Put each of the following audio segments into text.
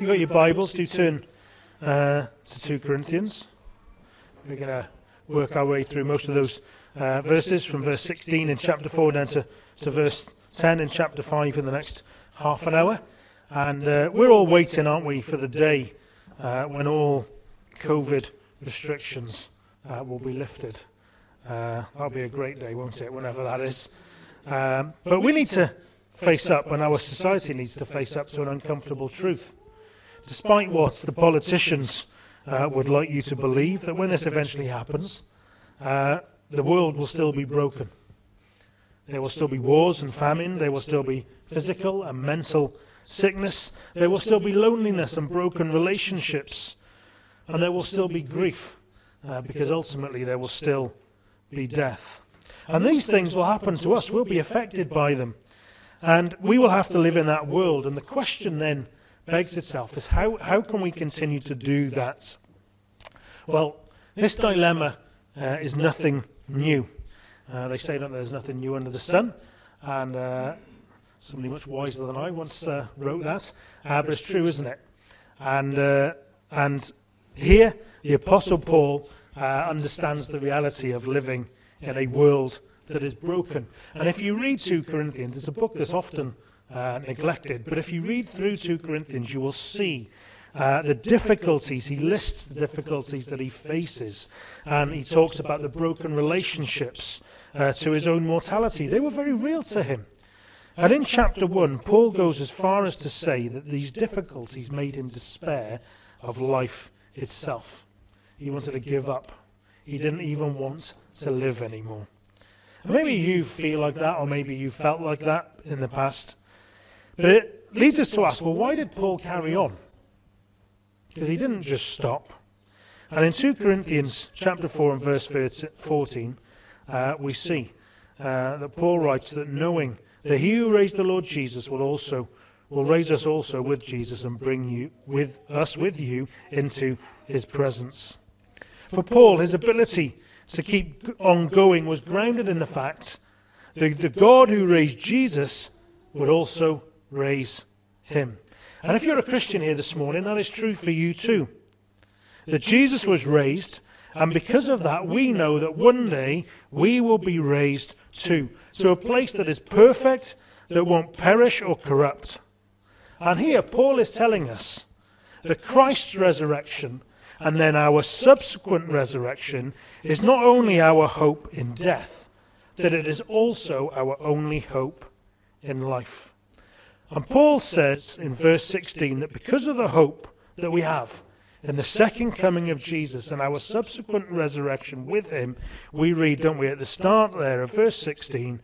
You've got your Bibles, do turn uh, to 2 Corinthians. We're going to work our way through most of those uh, verses from verse 16 in chapter 4 down to, to verse 10 in chapter 5 in the next half an hour. And uh, we're all waiting, aren't we, for the day uh, when all COVID restrictions uh, will be lifted. Uh, that'll be a great day, won't it, whenever that is. Um, but we need to face up, and our society needs to face up to an uncomfortable truth. Despite what the politicians uh, would like you to believe, that when this eventually happens, uh, the world will still be broken. There will still be wars and famine. There will still be physical and mental sickness. There will still be loneliness and broken relationships. And there will still be grief, uh, because ultimately there will still be death. And these things will happen to us. We'll be affected by them. And we will have to live in that world. And the question then begs itself is how, how can we continue to do that? Well, this dilemma uh, is nothing new. Uh, they say that there's nothing new under the sun. And uh, somebody much wiser than I once uh, wrote that. Uh, but it's true, isn't it? And, uh, and here, the Apostle Paul understands the reality of living in a world that is broken. And if you read 2 Corinthians, it's a book that's often uh, neglected, but if you read through 2 Corinthians, you will see uh, the difficulties. He lists the difficulties that he faces, and he talks about the broken relationships uh, to his own mortality. They were very real to him. And in chapter 1, Paul goes as far as to say that these difficulties made him despair of life itself. He wanted to give up. He didn't even want to live anymore. Maybe you feel like that, or maybe you felt like that in the past. But it leads us to ask well, why did Paul carry on? Because he didn't just stop. And in 2 Corinthians chapter 4 and verse 14, uh, we see uh, that Paul writes that knowing that he who raised the Lord Jesus will also will raise us also with Jesus and bring you with us with you into his presence. For Paul, his ability to keep on going was grounded in the fact that the God who raised Jesus would also raise him. And if you're a Christian here this morning, that is true for you too. That Jesus was raised, and because of that, we know that one day we will be raised too, to a place that is perfect, that won't perish or corrupt. And here, Paul is telling us that Christ's resurrection and then our subsequent resurrection is not only our hope in death, that it is also our only hope in life. And Paul says in verse 16 that because of the hope that we have in the second coming of Jesus and our subsequent resurrection with him, we read, don't we, at the start there of verse 16,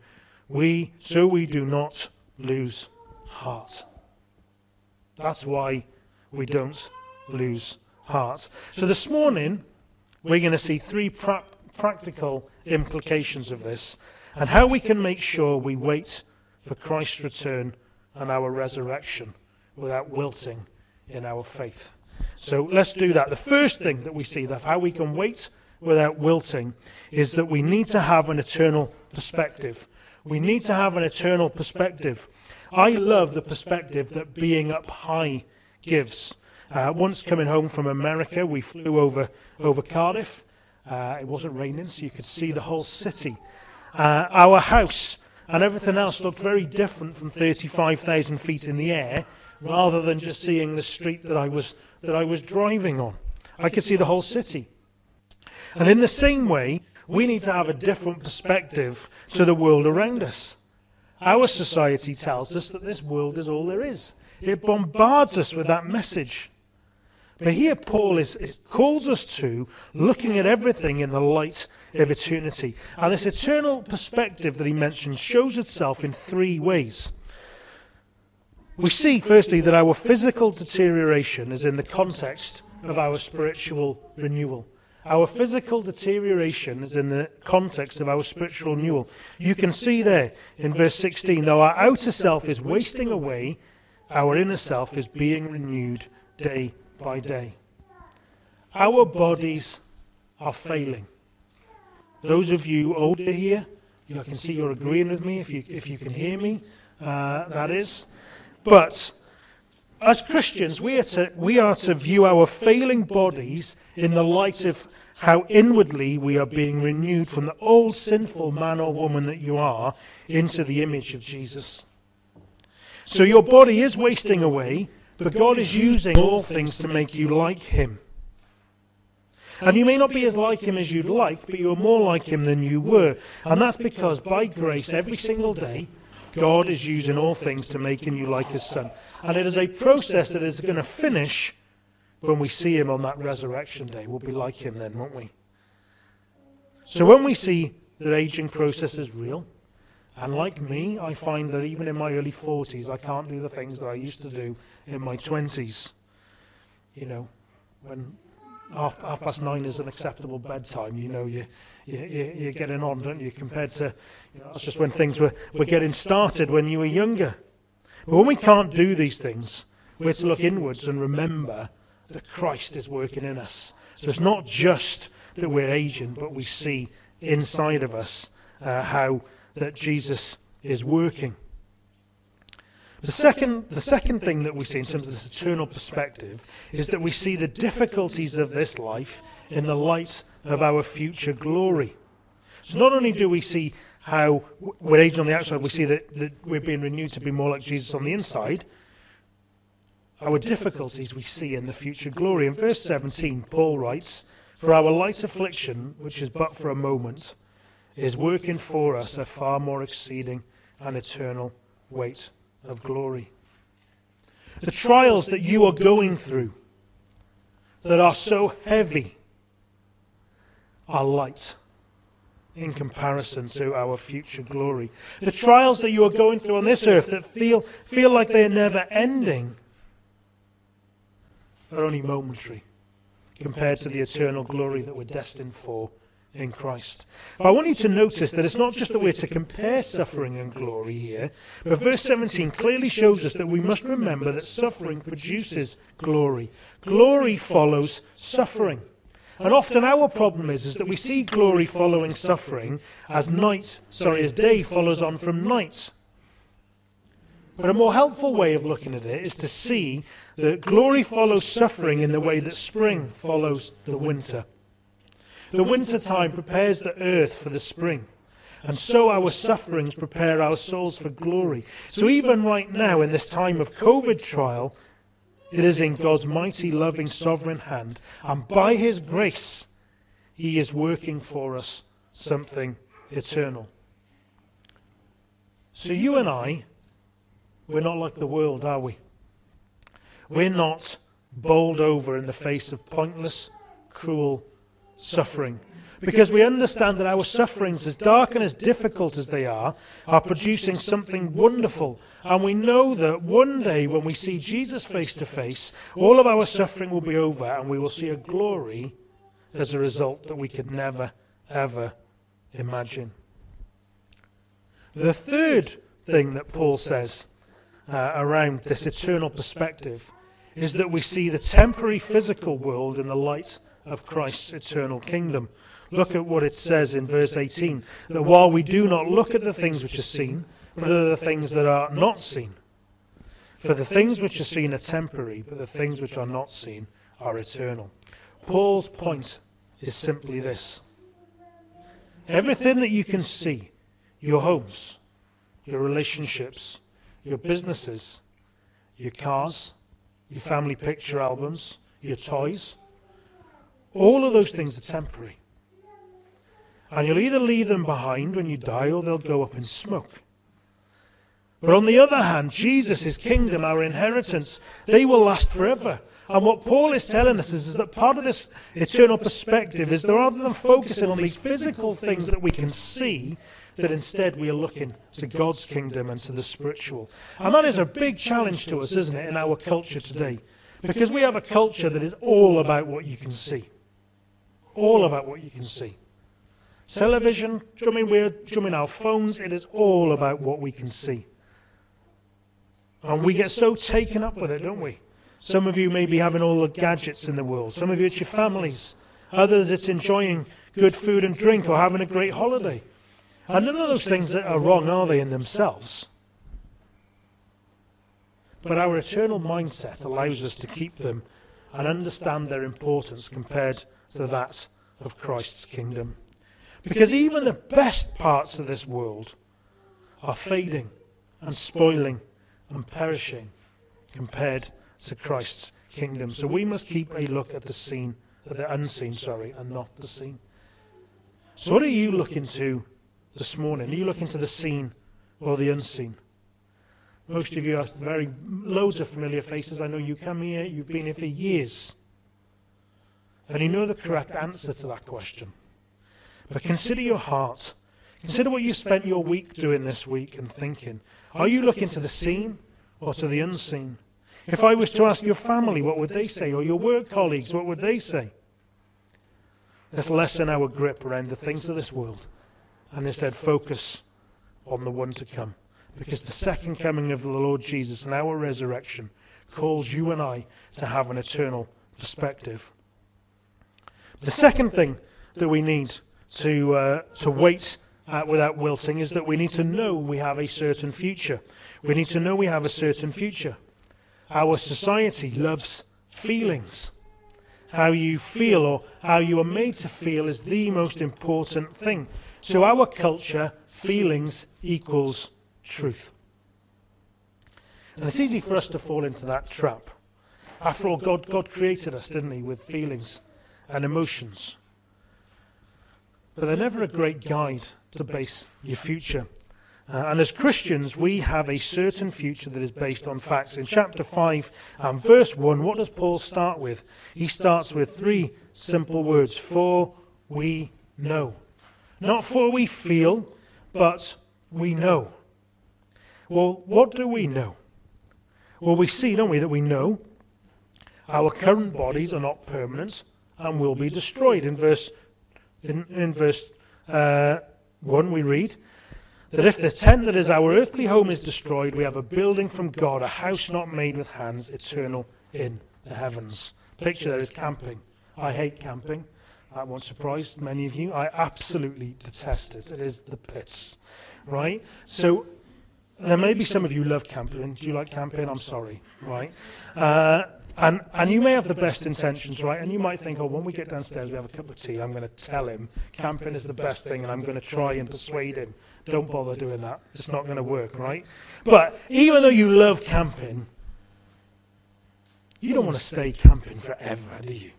we so we do not lose heart. That's why we don't lose heart. So this morning, we're going to see three pra- practical implications of this and how we can make sure we wait for Christ's return and our resurrection without wilting in our faith. So let's do that. The first thing that we see that how we can wait without wilting is that we need to have an eternal perspective. We need to have an eternal perspective. I love the perspective that being up high gives. Uh, once coming home from America, we flew over, over Cardiff. Uh, it wasn't raining, so you could see the whole city. Uh, our house and everything else looked very different from 35,000 feet in the air, rather than just seeing the street that I was, that I was driving on. I could see the whole city. And in the same way, we need to have a different perspective to the world around us. Our society tells us that this world is all there is. It bombards us with that message. But here Paul is, is, calls us to looking at everything in the light of eternity. And this eternal perspective that he mentions shows itself in three ways. We see, firstly, that our physical deterioration is in the context of our spiritual renewal. Our physical deterioration is in the context of our spiritual renewal. You can see there in verse 16, though our outer self is wasting away, our inner self is being renewed day by day. Our bodies are failing. Those of you older here, I can see you're agreeing with me if you, if you can hear me, uh, that is. But as Christians, we are, to, we are to view our failing bodies in the light of how inwardly we are being renewed from the old sinful man or woman that you are into the image of Jesus. So your body is wasting away, but God is using all things to make you like Him. And you may not be as like Him as you'd like, but you are more like Him than you were. And that's because by grace, every single day, God is using all things to making you like His Son. And it is a process that is going to finish when we see him on that resurrection day. We'll be like him then, won't we? So when we see that aging process is real, and like me, I find that even in my early 40s, I can't do the things that I used to do in my 20s. You know, when half, half past nine is an acceptable bedtime, you know, you, you, you're getting on, don't you, compared to, you know, that's just when things were, were getting started when you were younger. But when we can't do these things, we're to look inwards and remember that Christ is working in us. So it's not just that we're aging, but we see inside of us uh, how that Jesus is working. The second, the second thing that we see in terms of this eternal perspective is that we see the difficulties of this life in the light of our future glory. So not only do we see how we're aging on the outside, we see that, that we're being renewed to be more like Jesus on the inside, our difficulties we see in the future glory. In verse 17, Paul writes, For our light affliction, which is but for a moment, is working for us a far more exceeding and eternal weight of glory. The trials that you are going through that are so heavy are light in comparison to our future glory. The trials that you are going through on this earth that feel, feel like they are never ending are only momentary compared to the eternal glory that we're destined for in Christ. But I want you to notice that it's not just that we're to compare suffering and glory here, but verse 17 clearly shows us that we must remember that suffering produces glory. Glory follows suffering. And often our problem is, is that we see glory following suffering as night, sorry, as day follows on from night. But a more helpful way of looking at it is to see that glory follows suffering in the way that spring follows the winter. The winter time prepares the earth for the spring. And so our sufferings prepare our souls for glory. So even right now, in this time of COVID trial, it is in God's mighty, loving, sovereign hand. And by His grace, He is working for us something eternal. So you and I we're not like the world, are we? We're not bowled over in the face of pointless, cruel suffering. Because we understand that our sufferings, as dark and as difficult as they are, are producing something wonderful. And we know that one day when we see Jesus face to face, all of our suffering will be over and we will see a glory as a result that we could never, ever imagine. The third thing that Paul says uh, around this eternal perspective is that we see the temporary physical world in the light of Christ's eternal kingdom. Look at what it says in verse 18 that while we do not look at the things which are seen, but at the things that are not seen. For the things which are seen are temporary, but the things which are not seen are eternal. Paul's point is simply this everything that you can see, your homes, your relationships, your businesses, your cars, your family picture albums, your toys. All of those things are temporary. And you'll either leave them behind when you die or they'll go up in smoke. But on the other hand, Jesus, his kingdom, our inheritance, they will last forever. And what Paul is telling us is, is that part of this eternal perspective is that rather than focusing on these physical things that we can see, that instead we are looking to God's kingdom and to the spiritual. And that is a big challenge to us, isn't it, in our culture today? Because we have a culture that is all about what you can see. All about what you can see. Television, mean we're, do our phones? It is all about what we can see. And we get so taken up with it, don't we? Some of you may be having all the gadgets in the world. Some of you, it's your families. Others, it's enjoying good food and drink or having a great holiday. And none of those things that are wrong, are they, in themselves? but our eternal mindset allows us to keep them and understand their importance compared to that of Christ's kingdom. Because even the best parts of this world are fading and spoiling and perishing compared to Christ's kingdom. So we must keep a look at the seen, at the unseen, sorry, and not the seen. So what are you looking to this morning? Are you looking to the seen or the unseen? Most of you have very loads of familiar faces. I know you come here, you've been here for years. And you know the correct answer to that question. But consider your heart. Consider what you spent your week doing this week and thinking. Are you looking to the seen or to the unseen? If I was to ask your family, what would they say? Or your work colleagues, what would they say? Let's lessen our grip around the things of this world and instead focus on the one to come. Because the second coming of the Lord Jesus and our resurrection calls you and I to have an eternal perspective. The second thing that we need to, uh, to wait uh, without wilting is that we need to know we have a certain future. We need to know we have a certain future. Our society loves feelings. How you feel or how you are made to feel is the most important thing. So, our culture, feelings equals truth. And it's easy for us to fall into that trap. After all, God, God created us, didn't He, with feelings and emotions. But they're never a great guide to base your future. Uh, and as Christians, we have a certain future that is based on facts. In chapter 5 and verse 1, what does Paul start with? He starts with three simple words For we know. Not for we feel, but we know. Well, what do we know? Well, we see, don't we, that we know our current bodies are not permanent and will be destroyed. In verse, in, in verse uh, 1 we read, that if the tent that is our earthly home is destroyed, we have a building from God, a house not made with hands, eternal in the heavens. Picture there is camping. I hate camping. That won't surprise many of you. I absolutely detest it. It is the pits, right? So there may be some of you love camping. Do you like camping? I'm sorry, right? Uh, and, and you may have the best intentions, right? And you might think, oh, when we get downstairs, we have a cup of tea, I'm going to tell him camping is the best thing, and I'm going to try and persuade him. Don't bother doing that. It's not going to work, right? But even though you love camping, you don't want to stay camping forever, do you?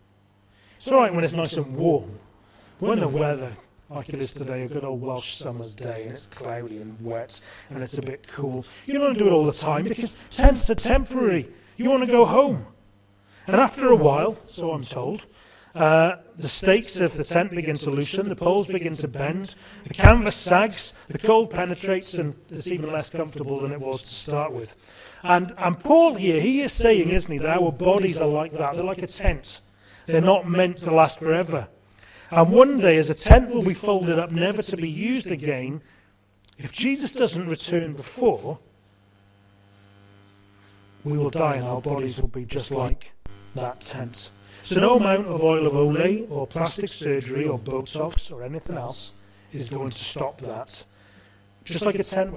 It's all right when it's nice and warm. When the weather, like it is today, a good old Welsh summer's day, and it's cloudy and wet, and it's a bit cool, you don't want to do it all the time because tents are temporary. You want to go home. And after a while, so I'm told, uh, the stakes of the tent begin to loosen, the poles begin to bend, the canvas sags, the cold penetrates, and it's even less comfortable than it was to start with. And, and Paul here, he is saying, isn't he, that our bodies are like that. They're like a tent. They're not meant to last forever. And one day, as a tent will be folded up, never to be used again, if Jesus doesn't return before, we will die and our bodies will be just like that tent. So no amount of oil of Olay or plastic surgery or Botox or anything else is going to stop that. Just like a tent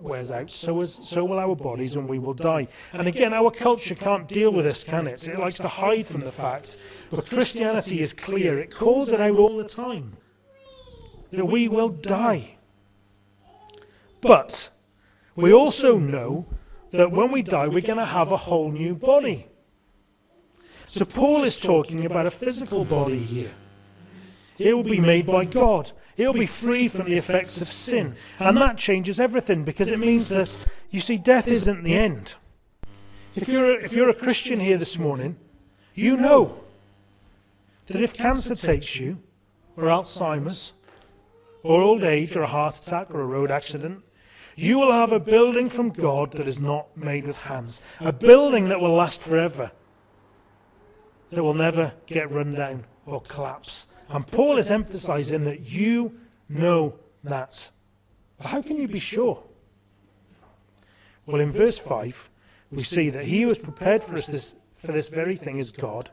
wears out, so, is, so will our bodies and we will die. And again, our culture can't deal with this, can it? It likes to hide from the fact. But Christianity is clear. It calls it out all the time. That we will die. But we also know that when we die, we're going to have a whole new body. So Paul is talking about a physical body here. It will be made by God. It will be free from the effects of sin. And that changes everything because it means that, you see, death isn't the end. If you're a, if you're a Christian here this morning, you know that if cancer takes you, or Alzheimer's, or old age, or a heart attack, or a road accident, you will have a building from God that is not made with hands. A building that will last forever that will never get run down or collapse. And Paul is emphasizing that you know that. But how can you be sure? Well, in verse 5, we see that he who has prepared for us this, for this very thing is God,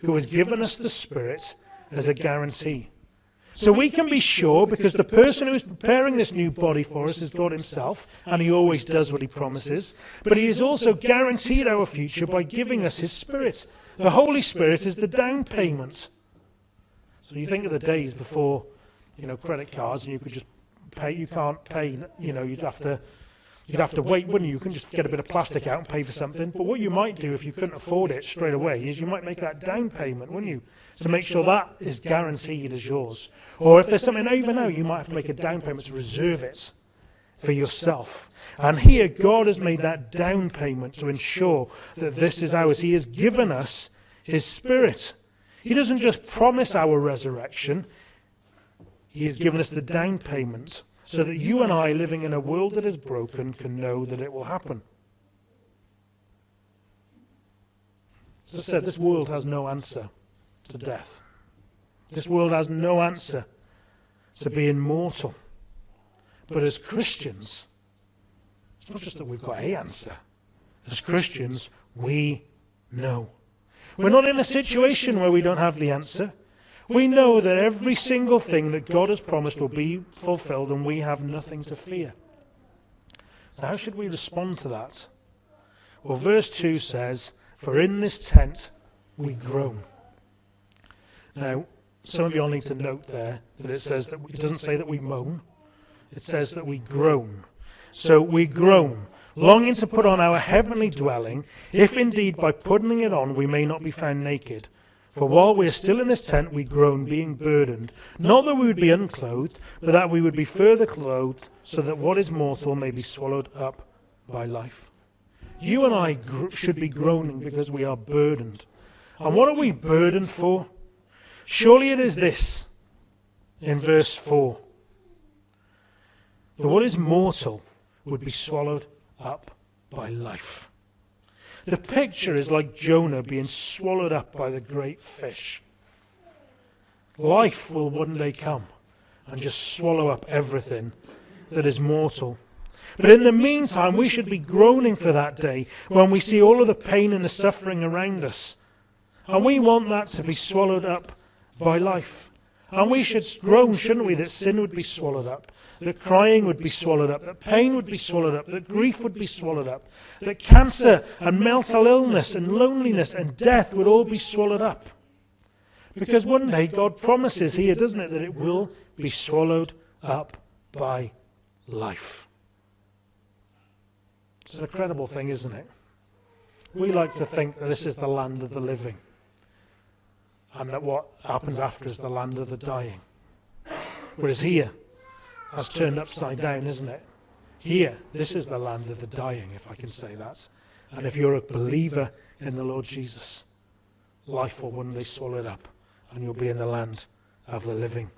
who has given us the Spirit as a guarantee. So we can be sure because the person who is preparing this new body for us is God Himself, and He always does what He promises. But He has also guaranteed our future by giving us His Spirit. The Holy Spirit is the down payment. So you think of the days before, you know, credit cards, and you could just pay. You can't pay. You know, you'd have to You'd have to wait, wouldn't you? You can just get a bit of plastic out and pay for something. But what you might do if you couldn't afford it straight away is you might make that down payment, wouldn't you? To make sure that is guaranteed as yours. Or if there's something over now, you might have to make a down payment to reserve it for yourself. And here, God has made that down payment to ensure that this is ours. He has given us His Spirit. He doesn't just promise our resurrection, He has given us the down payment so that you and I, living in a world that is broken, can know that it will happen. As I said, this world has no answer to death. This world has no answer to being mortal. But as Christians, it's not just that we've got a answer. As Christians, we know. We're not in a situation where we don't have the answer. We know that every single thing that God has promised will be fulfilled and we have nothing to fear. So, how should we respond to that? Well, verse 2 says, For in this tent we groan. Now, some of you all need to note there that it says that it doesn't say that we moan, it says that we groan. So we groan, longing to put on our heavenly dwelling, if indeed by putting it on we may not be found naked. For while we are still in this tent, we groan, being burdened, not that we would be unclothed, but that we would be further clothed, so that what is mortal may be swallowed up by life. You and I gr- should be groaning because we are burdened. And what are we burdened for? Surely it is this in verse 4 that what is mortal would be swallowed up by life. The picture is like Jonah being swallowed up by the great fish. Life will one day come and just swallow up everything that is mortal. But in the meantime, we should be groaning for that day when we see all of the pain and the suffering around us. And we want that to be swallowed up by life. And we should groan, shouldn't we, that sin would be swallowed up, that crying would be swallowed up, that pain would be swallowed up, that grief would be swallowed up, that cancer and mental illness and loneliness and death would all be swallowed up. Because one day God promises here, doesn't it, that it will be swallowed up by life. It's an incredible thing, isn't it? We like to think that this is the land of the living and that what happens after is the land of the dying. Whereas here, that's turned upside down, isn't it? Here, this is the land of the dying, if I can say that. And if you're a believer in the Lord Jesus, life will one day swallow it up, and you'll be in the land of the living.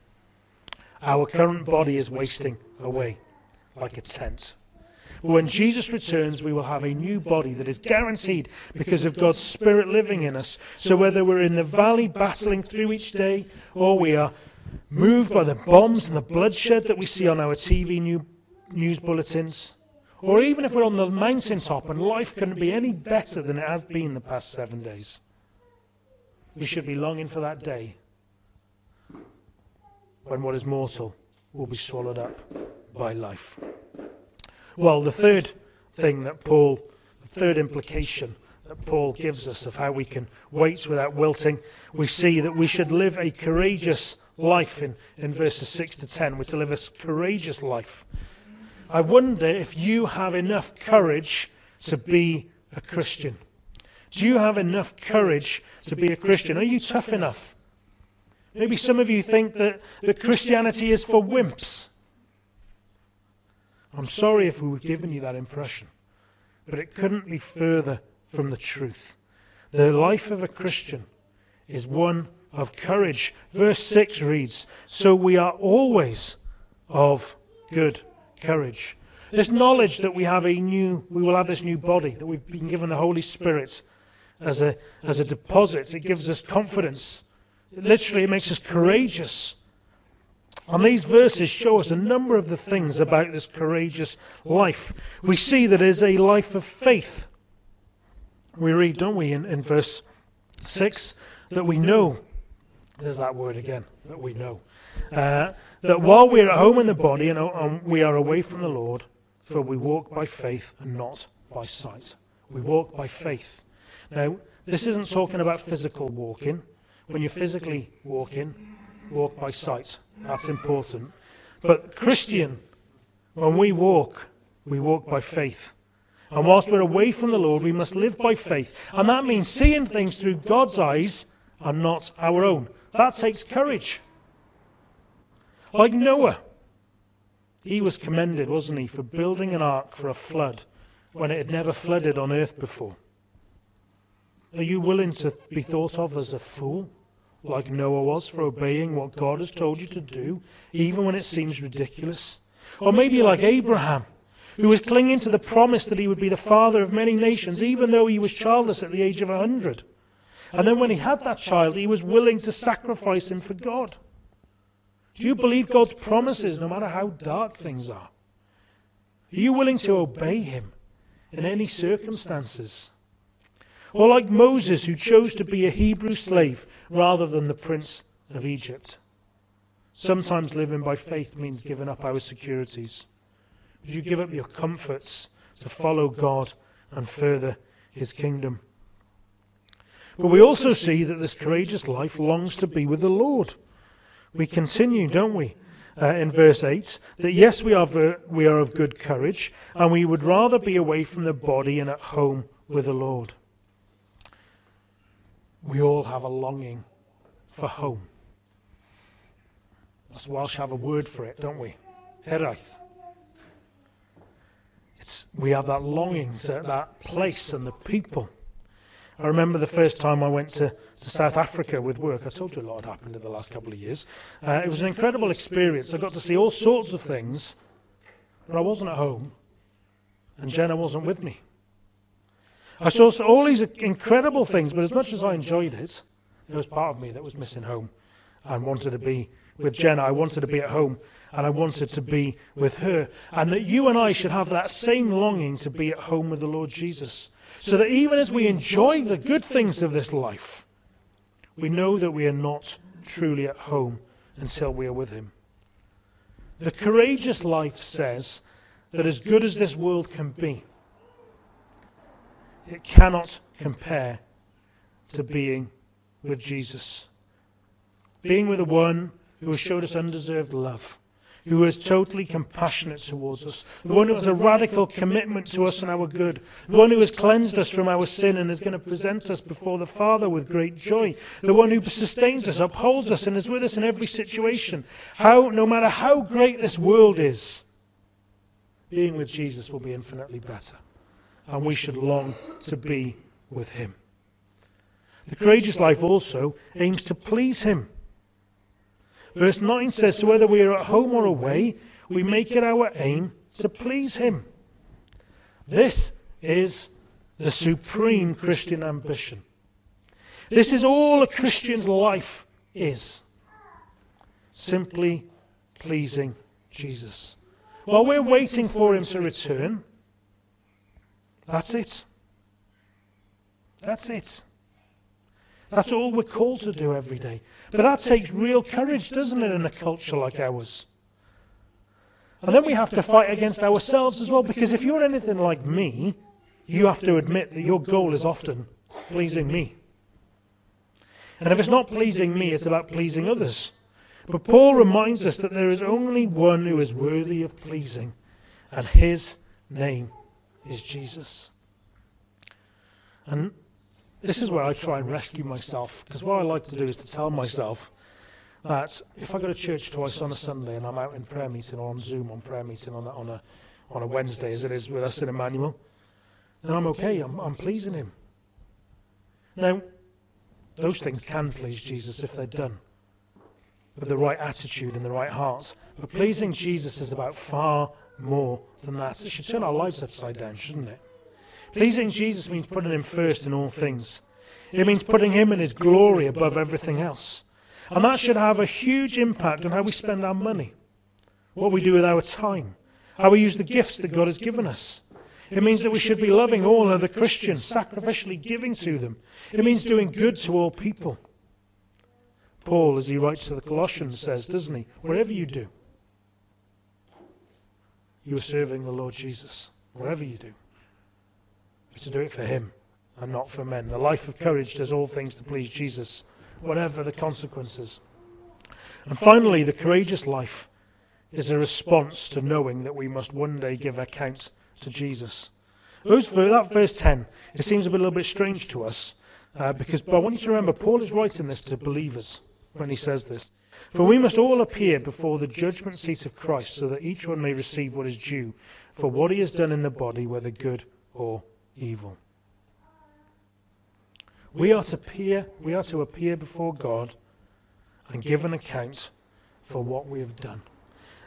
Our current body is wasting away like a tent. When Jesus returns, we will have a new body that is guaranteed because of God's Spirit living in us. So whether we're in the valley battling through each day, or we are moved by the bombs and the bloodshed that we see on our TV new, news bulletins, or even if we're on the mountaintop and life couldn't be any better than it has been the past seven days, we should be longing for that day when what is mortal will be swallowed up by life. Well, the third thing that Paul, the third implication that Paul gives us of how we can wait without wilting, we see that we should live a courageous life in, in verses 6 to 10. We're to live a courageous life. I wonder if you have enough courage to be a Christian. Do you have enough courage to be a Christian? Are you tough enough? Maybe some of you think that, that Christianity is for wimps. I'm sorry if we were giving you that impression, but it couldn't be further from the truth. The life of a Christian is one of courage. Verse 6 reads, So we are always of good courage. This knowledge that we have a new, we will have this new body, that we've been given the Holy Spirit as a, as a deposit, it gives us confidence. literally, it makes us courageous. And these verses show us a number of the things about this courageous life. We see that it is a life of faith. We read, don't we, in, in verse 6, that we know There's that word again that we know. Uh, that while we're at home in the body and, and we are away from the Lord, for we walk by faith and not by sight. We walk by faith. Now, this isn't talking about physical walking. When you're physically walking, walk by sight. That's important. But Christian, when we walk, we walk by faith. And whilst we're away from the Lord, we must live by faith. And that means seeing things through God's eyes and not our own. That takes courage. Like Noah, he was commended, wasn't he, for building an ark for a flood when it had never flooded on earth before. Are you willing to be thought of as a fool, like Noah was, for obeying what God has told you to do, even when it seems ridiculous? Or maybe like Abraham, who was clinging to the promise that he would be the father of many nations, even though he was childless at the age of a hundred. And then when he had that child, he was willing to sacrifice him for God. Do you believe God's promises no matter how dark things are? Are you willing to obey him in any circumstances? Or like Moses, who chose to be a Hebrew slave rather than the prince of Egypt? Sometimes living by faith means giving up our securities. Would you give up your comforts to follow God and further his kingdom? But we also see that this courageous life longs to be with the Lord. We continue, don't we? Uh, in verse 8, that yes, we are, ver- we are of good courage, and we would rather be away from the body and at home with the Lord. We all have a longing for home. Us Welsh have a word for it, don't we? Hiraeth. It's, we have that longing to that place and the people. I remember the first time I went to, to South Africa with work. I told you a lot had happened in the last couple of years. Uh, it was an incredible experience. I got to see all sorts of things, but I wasn't at home, and Jenna wasn't with me. I saw all these incredible things, but as much as I enjoyed it, there was part of me that was missing home and wanted to be with Jenna. I wanted to be at home and I wanted to be with her. And that you and I should have that same longing to be at home with the Lord Jesus. So that even as we enjoy the good things of this life, we know that we are not truly at home until we are with Him. The courageous life says that as good as this world can be, it cannot compare to being with Jesus. Being with the one who has showed us undeserved love who is totally compassionate towards us, the one who has a radical commitment to us and our good, the one who has cleansed us from our sin and is going to present us before the Father with great joy, the one who sustains us, upholds us, and is with us in every situation. How, no matter how great this world is, being with Jesus will be infinitely better. And we should long to be with him. The courageous life also aims to please him. Verse 9 says, So whether we are at home or away, we make it our aim to please Him. This is the supreme Christian ambition. This is all a Christian's life is. Simply pleasing Jesus. While we're waiting for Him to return, that's it. That's it. That's all we're called to do every day. But that takes real courage, doesn't it, in a culture like ours? And then we have to fight against ourselves as well, because if you're anything like me, you have to admit that your goal is often pleasing me. And if it's not pleasing me, it's about pleasing others. But Paul reminds us that there is only one who is worthy of pleasing, and his name is Jesus. And this is where I try and rescue myself, because what I like to do is to tell myself that if I go to church twice on a Sunday and I'm out in prayer meeting or on Zoom on prayer meeting on a, on a, on a Wednesday, as it is with us in Emmanuel, then I'm okay. I'm, I'm pleasing Him. Now, those things can please Jesus if they're done with the right attitude and the right heart. But pleasing Jesus is about far more than that. It should turn our lives upside down, shouldn't it? Pleasing Jesus means putting him first in all things. It means putting him in his glory above everything else. And that should have a huge impact on how we spend our money, what we do with our time, how we use the gifts that God has given us. It means that we should be loving all other Christians, sacrificially giving to them. It means doing good to all people. Paul, as he writes to the Colossians, says, doesn't he? Whatever you do, you are serving the Lord Jesus. Whatever you do, you're to do it for him and not for men. The life of courage does all things to please Jesus, whatever the consequences. And finally, the courageous life is a response to knowing that we must one day give account to Jesus. Those, that verse 10, it seems a little bit strange to us uh, because but I want you to remember Paul is writing this to believers when he says this. For we must all appear before the judgment seat of Christ so that each one may receive what is due for what he has done in the body, whether good or evil. We are to appear, we are to appear before God and give an account for what we have done.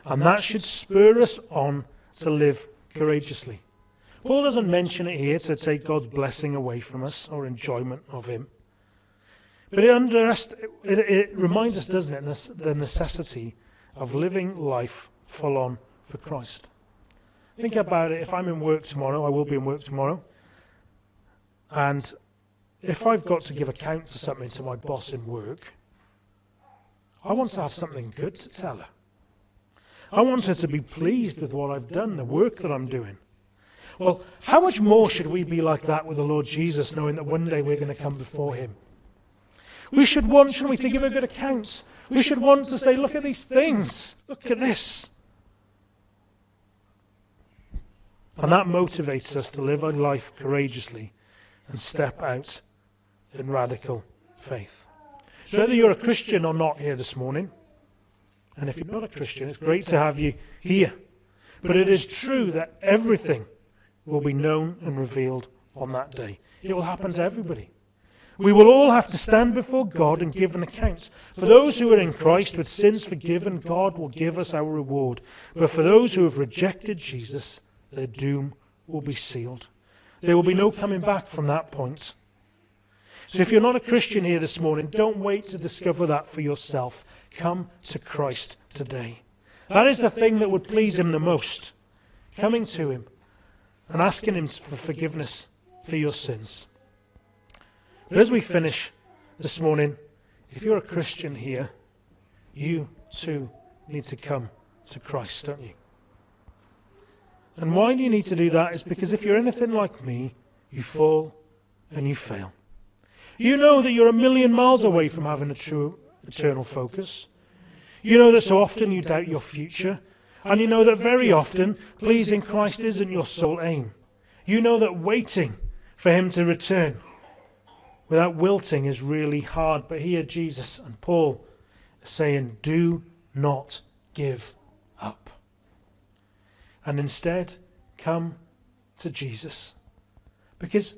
And that should spur us on to live courageously. Paul doesn't mention it here to take God's blessing away from us or enjoyment of Him. But it, underest- it, it reminds us, doesn't it, the necessity of living life full on for Christ. Think about it. If I'm in work tomorrow, I will be in work tomorrow. And if I've got to give account for something to my boss in work, I want to have something good to tell her. I want her to be pleased with what I've done, the work that I'm doing. Well, how much more should we be like that with the Lord Jesus, knowing that one day we're going to come before him? We should want, shouldn't we, to give a good account. We should want to say, look at these things. Look at this. And that motivates us to live our life courageously and step out in radical faith. So, whether you're a Christian or not here this morning, and if you're not a Christian, it's great to have you here. But it is true that everything will be known and revealed on that day. It will happen to everybody. We will all have to stand before God and give an account. For those who are in Christ with sins forgiven, God will give us our reward. But for those who have rejected Jesus, their doom will be sealed. There will be no coming back from that point. So if you're not a Christian here this morning, don't wait to discover that for yourself. Come to Christ today. That is the thing that would please Him the most. Coming to Him and asking Him for forgiveness for your sins. But as we finish this morning, if you're a Christian here, you too need to come to Christ, don't you? And why do you need to do that? Is because if you're anything like me, you fall and you fail. You know that you're a million miles away from having a true eternal focus. You know that so often you doubt your future and you know that very often pleasing Christ isn't your sole aim. You know that waiting for him to return without wilting is really hard. But here Jesus and Paul are saying, do not give up. And instead, come to Jesus. Because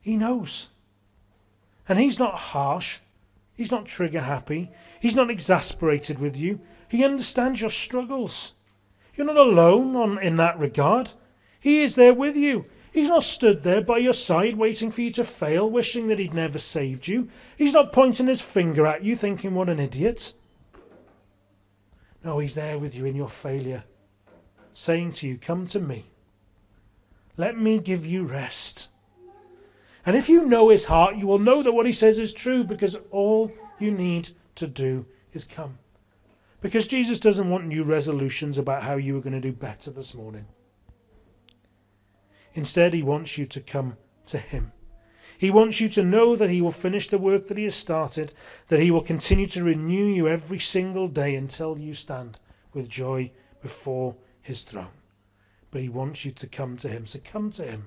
he knows. And he's not harsh. He's not trigger happy. He's not exasperated with you. He understands your struggles. You're not alone on, in that regard. He is there with you. He's not stood there by your side waiting for you to fail, wishing that he'd never saved you. He's not pointing his finger at you, thinking, what an idiot. No, he's there with you in your failure, saying to you, Come to me. Let me give you rest. And if you know his heart, you will know that what he says is true because all you need to do is come. Because Jesus doesn't want new resolutions about how you are going to do better this morning. Instead, he wants you to come to him. He wants you to know that he will finish the work that he has started, that he will continue to renew you every single day until you stand with joy before his throne. But he wants you to come to him. So come to him.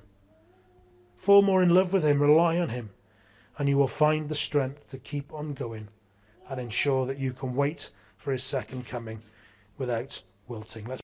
Fall more in love with him, rely on him, and you will find the strength to keep on going and ensure that you can wait for his second coming without wilting. Let's